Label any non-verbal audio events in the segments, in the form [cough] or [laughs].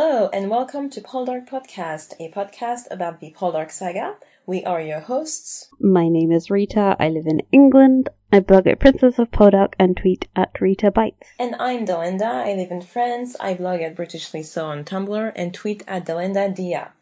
Hello and welcome to Poldark Podcast, a podcast about the Poldark saga. We are your hosts. My name is Rita. I live in England. I blog at Princess of Poldark and tweet at Rita Bites. And I'm Delinda. I live in France. I blog at Britishly So on Tumblr and tweet at Delinda Dia.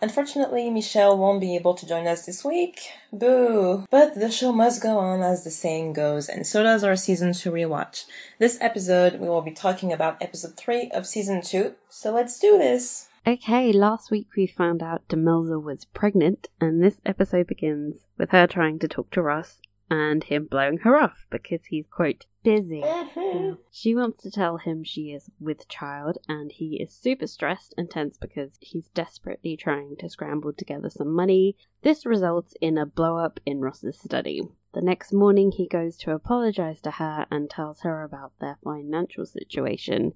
Unfortunately, Michelle won't be able to join us this week. Boo! But the show must go on as the saying goes, and so does our season 2 rewatch. This episode, we will be talking about episode 3 of season 2, so let's do this! Okay, last week we found out Demelza was pregnant, and this episode begins with her trying to talk to Ross and him blowing her off because he's, quote, busy. Mm-hmm. She wants to tell him she is with child, and he is super stressed and tense because he's desperately trying to scramble together some money. This results in a blow up in Ross's study. The next morning, he goes to apologize to her and tells her about their financial situation.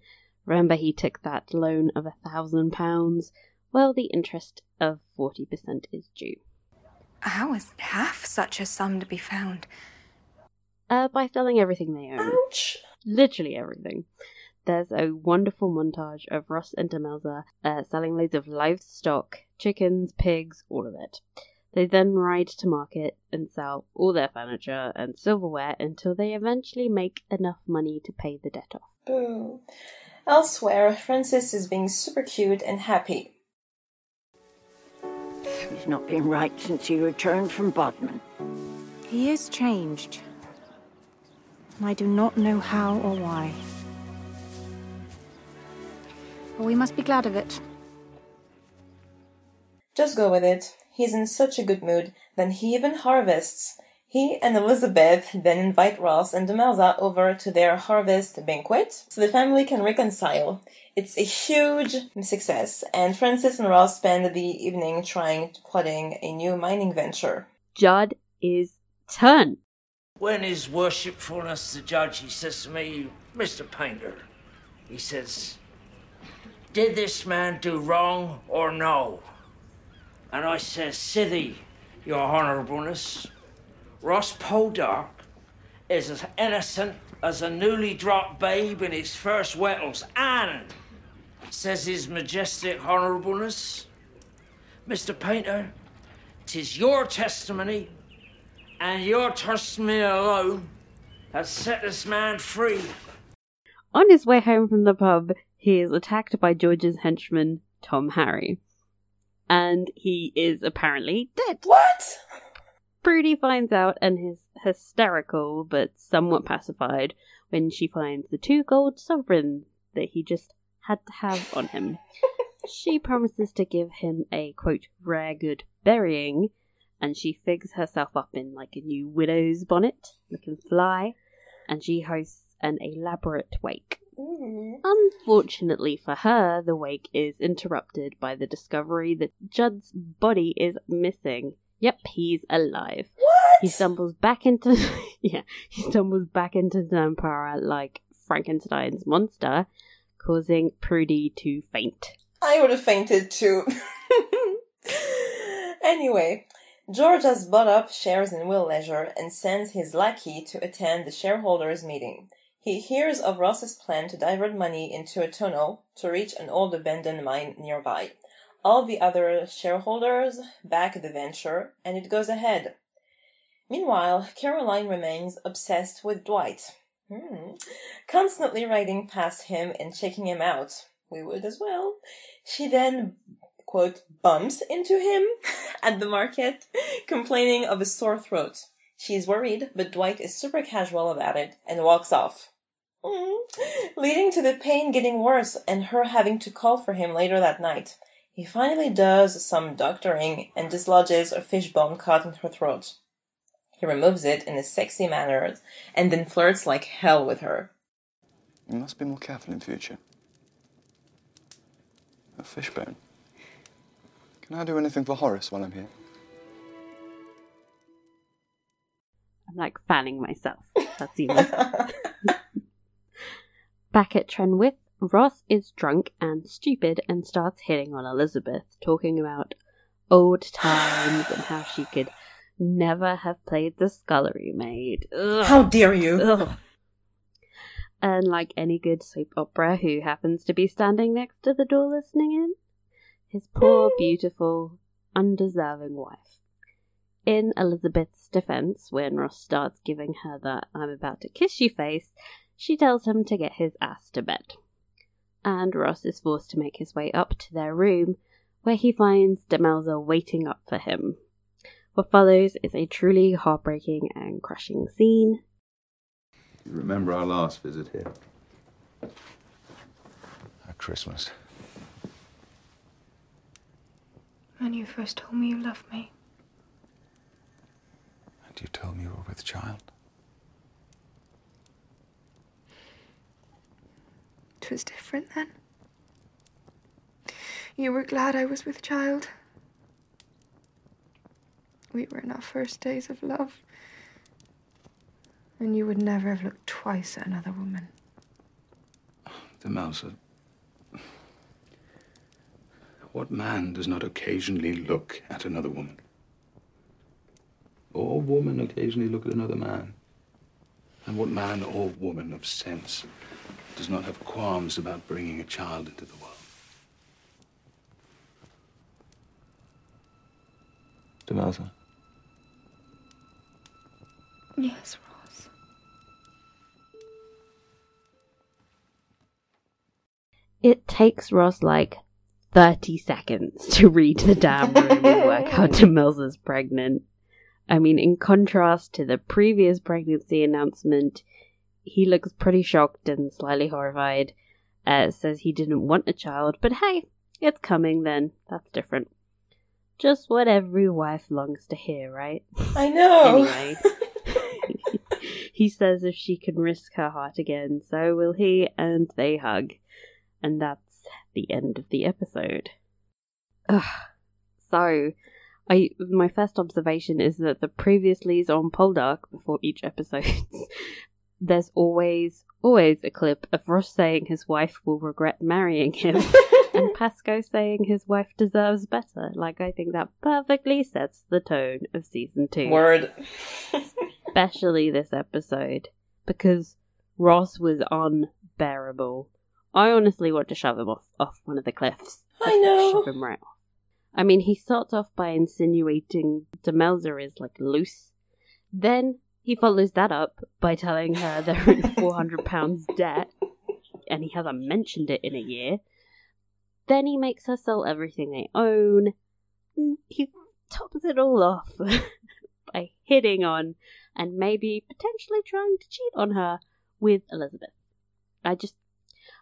Remember, he took that loan of a thousand pounds? Well, the interest of 40% is due. How is half such a sum to be found? Uh, by selling everything they own. Ouch! literally everything. There's a wonderful montage of Ross and Demelza uh, selling loads of livestock, chickens, pigs, all of it. They then ride to market and sell all their furniture and silverware until they eventually make enough money to pay the debt off. Boo. Elsewhere, Francis is being super cute and happy. He's not been right since he returned from Bodmin. He is changed. And I do not know how or why. But we must be glad of it. Just go with it. He's in such a good mood that he even harvests. He and Elizabeth then invite Ross and Demelza over to their harvest banquet so the family can reconcile. It's a huge success, and Francis and Ross spend the evening trying to plotting a new mining venture. Judd is turned. When his worshipfulness the judge, he says to me, Mr. Paynter, he says, did this man do wrong or no? And I says, Sithee, your honourableness, Ross Poldark is as innocent as a newly dropped babe in his first wettles, and, says his majestic honourableness, Mr. Paynter, tis your testimony and you your me alone has set this man free. On his way home from the pub, he is attacked by George's henchman, Tom Harry. And he is apparently dead. What? Prudie finds out and is hysterical but somewhat pacified when she finds the two gold sovereigns that he just had to have on him. [laughs] she promises to give him a quote rare good burying, and she figs herself up in like a new widow's bonnet, looking fly, and she hosts an elaborate wake. Mm. Unfortunately for her, the wake is interrupted by the discovery that Judd's body is missing. Yep, he's alive. What? He stumbles back into [laughs] yeah, he stumbles back into Nampara like Frankenstein's monster, causing Prudie to faint. I would have fainted too. [laughs] anyway, George has bought up shares in Wheal Leisure and sends his lackey to attend the shareholders' meeting. He hears of Ross's plan to divert money into a tunnel to reach an old abandoned mine nearby. All the other shareholders back the venture, and it goes ahead. Meanwhile, Caroline remains obsessed with Dwight. Hmm. Constantly riding past him and checking him out. We would as well. She then, quote, bumps into him [laughs] at the market, complaining of a sore throat. She's worried, but Dwight is super casual about it and walks off. Mm. Leading to the pain getting worse and her having to call for him later that night. He finally does some doctoring and dislodges a fishbone caught in her throat. He removes it in a sexy manner and then flirts like hell with her. You must be more careful in future. A fishbone. Can I do anything for Horace while I'm here? I'm like fanning myself. That's even. [laughs] Back at Trenwith, Ross is drunk and stupid and starts hitting on Elizabeth, talking about old times and how she could never have played the scullery maid. Ugh. How dare you? Ugh. And like any good soap opera, who happens to be standing next to the door listening in? His poor, beautiful, undeserving wife. In Elizabeth's defense, when Ross starts giving her the I'm about to kiss you face, she tells him to get his ass to bed. And Ross is forced to make his way up to their room, where he finds Demelza waiting up for him. What follows is a truly heartbreaking and crushing scene. You remember our last visit here? At Christmas. When you first told me you loved me. And you told me you were with child. It was different then. You were glad I was with child. We were in our first days of love. And you would never have looked twice at another woman. Demelza. What man does not occasionally look at another woman? Or woman occasionally look at another man? And what man or woman of sense does not have qualms about bringing a child into the world? Demelza. Yes, Ross. It takes Ross like 30 seconds to read the damn [laughs] room and work out Demelza's pregnant. I mean, in contrast to the previous pregnancy announcement, he looks pretty shocked and slightly horrified. Uh, says he didn't want a child, but hey, it's coming then. That's different. Just what every wife longs to hear, right? I know. Anyway, [laughs] [laughs] he says if she can risk her heart again, so will he, and they hug. And that's the end of the episode. Ugh. So, I my first observation is that the previously on Poldark before each episode, [laughs] there's always always a clip of Ross saying his wife will regret marrying him, [laughs] and Pascoe saying his wife deserves better. Like I think that perfectly sets the tone of season two Word. [laughs] especially this episode because Ross was unbearable. I honestly want to shove him off off one of the cliffs. [laughs] I know. Shove him right off. I mean, he starts off by insinuating Demelza is like loose. Then he follows that up by telling her [laughs] they're in four hundred pounds debt, and he hasn't mentioned it in a year. Then he makes her sell everything they own. Mm, he tops it all off [laughs] by hitting on and maybe potentially trying to cheat on her with Elizabeth. I just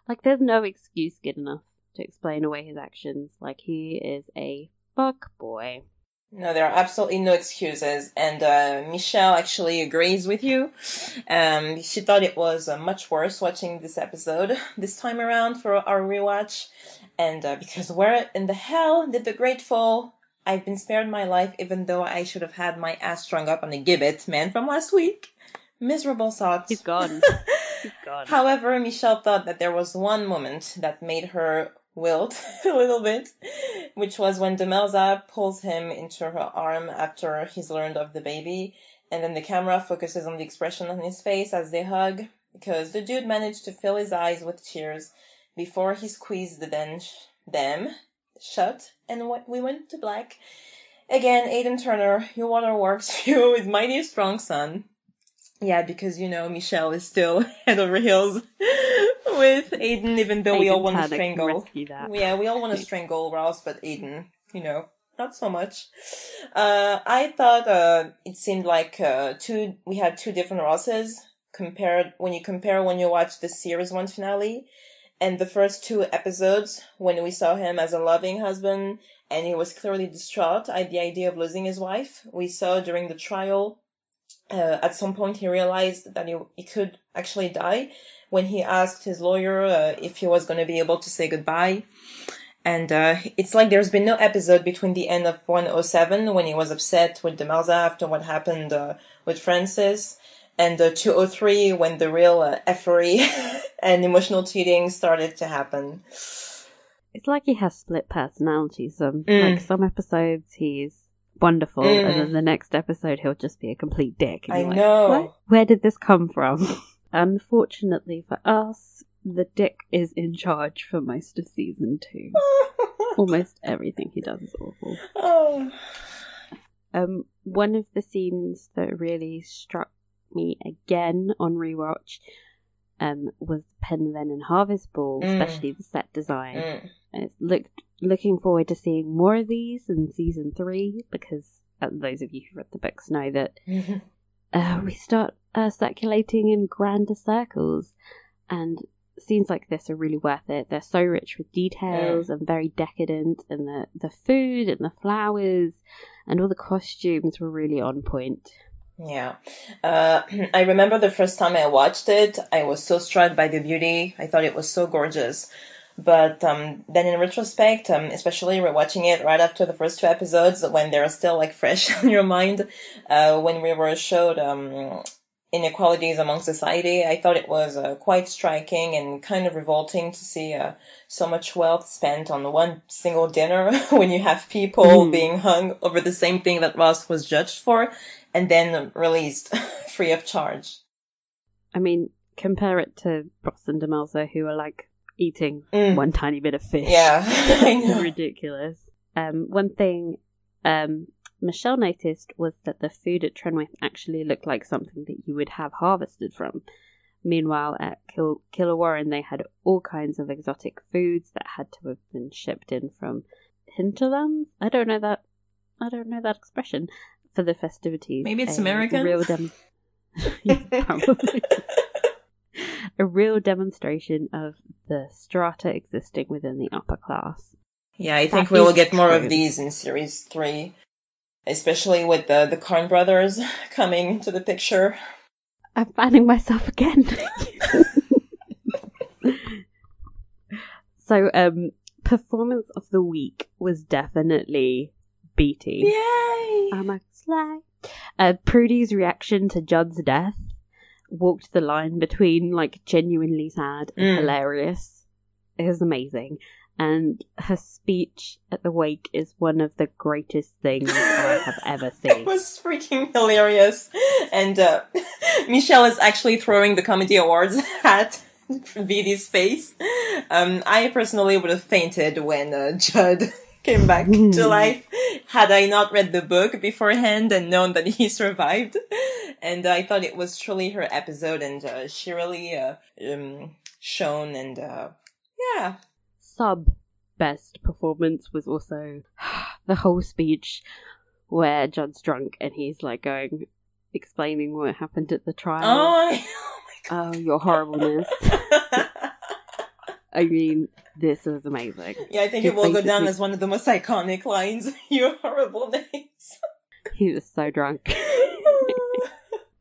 like there's no excuse good enough to explain away his actions. Like he is a fuck boy. No, there are absolutely no excuses, and uh, Michelle actually agrees with you. Um, she thought it was uh, much worse watching this episode [laughs] this time around for our rewatch, and uh, because where in the hell did the grateful I've been spared my life even though I should have had my ass strung up on a gibbet man from last week? Miserable thoughts. He's gone. [laughs] [laughs] He's. However, Michelle thought that there was one moment that made her wilt [laughs] a little bit, which was when Demelza pulls him into her arm after he's learned of the baby, and then the camera focuses on the expression on his face as they hug, because the dude managed to fill his eyes with tears before he squeezed the den- them shut, and we went to black. Again, Aidan Turner, your waterworks, [laughs] you with mighty strong son. Yeah, because you know Michelle is still [laughs] head over heels [laughs] with Aidan, even though we all want to strangle. Yeah, we all want to [laughs] strangle Ross, but Aidan, you know, not so much. Uh, I thought uh, it seemed like uh, two. We had two different Rosses compared when you compare when you watch the series one finale and the first two episodes when we saw him as a loving husband and he was clearly distraught at the idea of losing his wife. We saw during the trial uh, at some point he realized that he, he could actually die when he asked his lawyer uh, if he was going to be able to say goodbye. And uh, it's like there's been no episode between the end of 107 when he was upset with Demelza after what happened uh, with Francis and uh, 203 when the real uh, effery [laughs] and emotional cheating started to happen. It's like he has split personalities. Some Mm. like some episodes he's wonderful, Mm. and then the next episode he'll just be a complete dick. I like, know. "What? Where did this come from? [laughs] Unfortunately for us, the Dick is in charge for most of season two. [laughs] Almost everything he does is awful. oh. [sighs] Um, one of the scenes that really struck me again on rewatch um, was Penven and Harvest Ball, Mm. especially the set design. Mm. And it's looked looking forward to seeing more of these in season three because uh, those of you who read the books know that [laughs] uh, we start uh, circulating in grander circles, and scenes like this are really worth it. They're so rich with details and very decadent, and the the food and the flowers and all the costumes were really on point. Yeah. Uh, [clears throat] I remember the first time I watched it, I was so struck by the beauty. I thought it was so gorgeous. But um, then in retrospect, um, especially rewatching it right after the first two episodes, when they're still like [laughs] fresh in your mind, uh, when we were showed um, inequalities among society, I thought it was uh, quite striking and kind of revolting to see uh, so much wealth spent on one single dinner [laughs] when you have people Mhm. being hung over the same thing that Ross was judged for and then released [laughs] free of charge. I mean, compare it to Ross and Demelza, who are like eating Mm. one tiny bit of fish. Yeah, [laughs] ridiculous. Um, one thing um, Michelle noticed was that the food at Trenwith actually looked like something that you would have harvested from. Meanwhile, at Kil- Killewarren, they had all kinds of exotic foods that had to have been shipped in from hinterlands. I don't know that. I don't know that expression for the festivities. Maybe it's A American? Real dem- [laughs] probably. a real demonstration of the strata existing within the upper class. Yeah, I think That we will is get more of these in series three, especially with the the Carne brothers [laughs] coming into the picture. I'm finding myself again. so, um, performance of the week was definitely Beatie. Yay! I'm a slay. Uh, Prudie's reaction to Judd's death walked the line between like genuinely sad and Mm. hilarious. It was amazing. And her speech at the wake is one of the greatest things I have [laughs] ever seen. It was freaking hilarious, and uh, [laughs] Michelle is actually throwing the comedy awards [laughs] at Vidi's face. Um, I personally would have fainted when uh, Judd came back to life had I not read the book beforehand and known that he [laughs] survived. And I thought it was truly her episode, and uh, she really uh, um, shone and uh, yeah. sub best performance was also [sighs] the whole speech where Judd's drunk and he's like going explaining what happened at the trial. Oh, [laughs] Oh, your horribleness. [laughs] I mean, this was amazing. yeah, I think Just it will go down as one of the most iconic lines. [laughs] Your horrible names. He was so drunk. [laughs]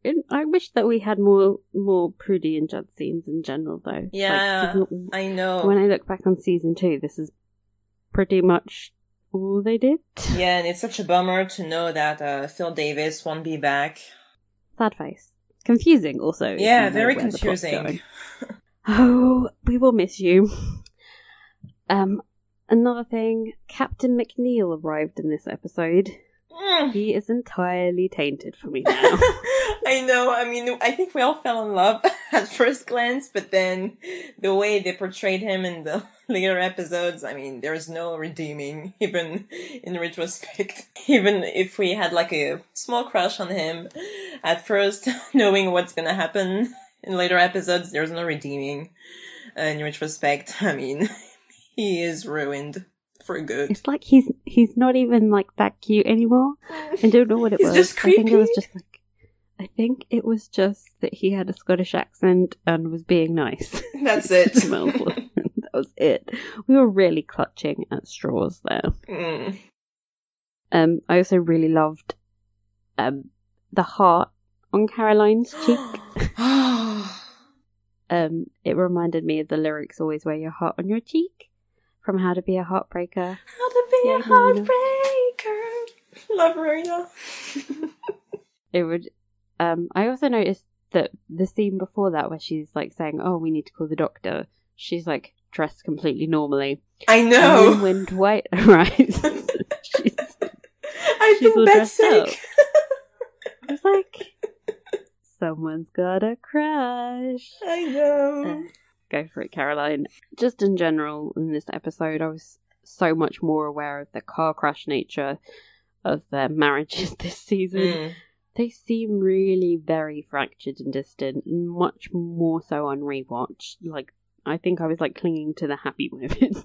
And I wish that we had more more Prudie and Judd scenes in general, though. Yeah, season- I know. when I look back on season two, this is pretty much all they did. Yeah, and it's such a bummer to know that uh, Phil Davis won't be back. Sad face. Confusing, also. Yeah, very where the plot's confusing. [laughs] Oh, we will miss you. Um, another thing, Captain McNeil arrived in this episode. Mm. He is entirely tainted for me [laughs] now. I know. I mean, I think we all fell in love [laughs] at first glance, but then the way they portrayed him in the [laughs] later episodes, I mean, there's no redeeming, even in retrospect. Even if we had like a small crush on him at first, knowing what's gonna happen in later episodes, there's no redeeming. Uh, in retrospect, I mean, he is ruined for good. it's like he's he's not even like that cute anymore. I don't know what it [laughs] was. just I think it was creepy. just like I think it was just that he had a Scottish accent and was being nice. [laughs] That's [laughs] it. that was it. We were really clutching at straws there. Mm. Um, I also really loved um the heart on Caroline's cheek. [gasps] Um, it reminded me of the lyrics "Always wear your heart on your cheek" from How to Be a Heartbreaker. How to be Yeah, a heartbreaker. [laughs] Love Marina. [laughs] It would. Um, I also noticed that the scene before that, where she's like saying, "Oh, we need to call the doctor," she's like dressed completely normally. I And know. when Dwight [laughs] arrives, she's, I she's all think that's dressed up. sick. I was like, Someone's got a crush. I know. Uh, go for it, Caroline. Just in general, in this episode, I was so much more aware of the car crash nature of their marriages [laughs] this season. Mm. They seem really very fractured and distant, much more so on rewatch. Like, I think I was like clinging to the happy [laughs] moments.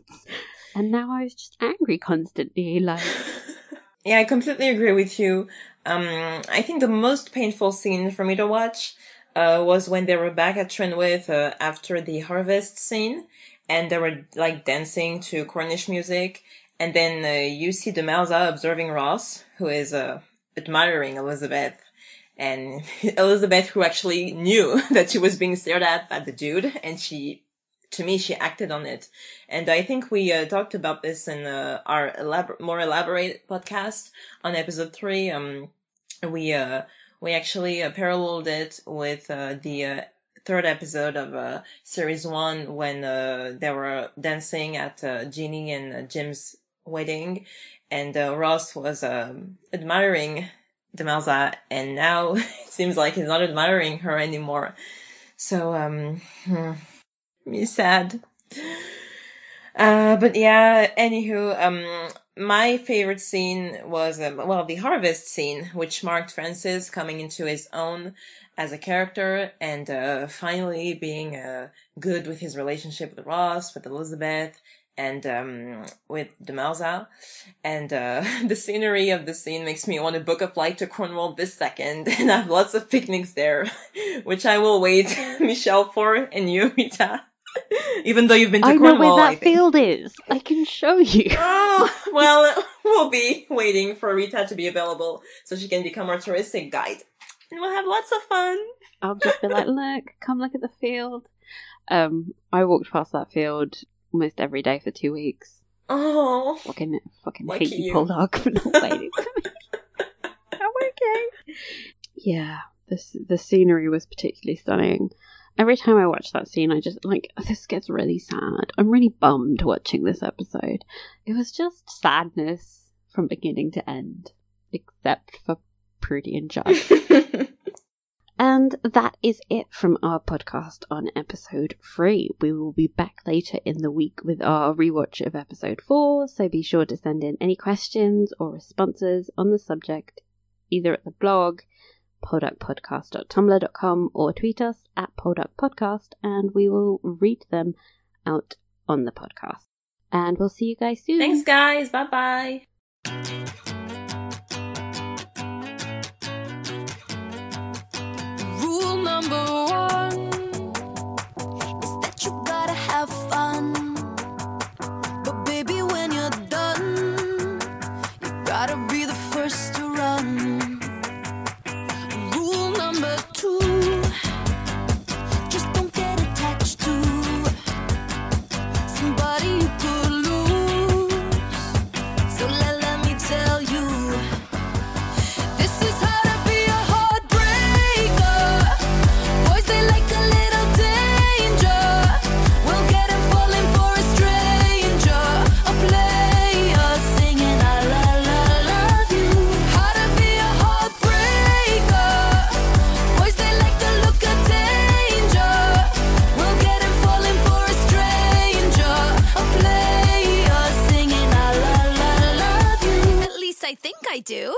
and now I was just angry constantly. Like, [laughs] Yeah, I completely agree with you. Um, I think the most painful scene for me to watch uh, was when they were back at Trenwith uh, after the harvest scene, and they were like dancing to Cornish music, and then uh, you see Demelza observing Ross, who is uh, admiring Elizabeth, and [laughs] Elizabeth, who actually knew [laughs] that she was being stared at by the dude, and she to me, she acted on it. And I think we uh, talked about this in our elabor- more elaborate podcast on episode three. Um, we, uh, we actually uh, paralleled it with, uh, the, uh, third episode of, uh, series one when, uh, they were dancing at, uh, Jinny and Jim's wedding. And, Ross was, um, admiring Demelza and now [laughs] it seems like he's not admiring her anymore. So, um, hmm me sad. But yeah, anywho, um, my favorite scene was, um, well, the harvest scene, which marked Francis coming into his own as a character and, uh, finally being, uh, good with his relationship with Ross, with Elizabeth, and, um, with Demelza. And, uh, [laughs] the scenery of the scene makes me want to book a flight to Cornwall this second and have lots of picnics there, [laughs] which I will wait, [laughs] Michelle, for, and you, Rita. Even though you've been to I know where that field is. I can show you. [laughs] Oh, well, we'll be waiting for Rita to be available so she can become our touristic guide. And we'll have lots of fun. I'll just be like, look, come look at the field. Um, I walked past that field almost every day for two weeks. Oh, Fucking, fucking Lucky hate you, for not waiting for me. I'm okay. Yeah, the the scenery was particularly stunning. Every time I watch that scene, I just like [laughs] this gets really sad. I'm really bummed watching this episode. It was just sadness from beginning to end, except for Prudie and Judd. [laughs] And that is it from our podcast on episode three. We will be back later in the week with our rewatch of episode four, so be sure to send in any questions or responses on the subject either at the blog, poldarkpodcast.tumblr.com or tweet us at poldarkpodcast and we will read them out on the podcast. And we'll see you guys soon. Thanks, guys. Bye bye. Rule number one is that you gotta be the first to run. do.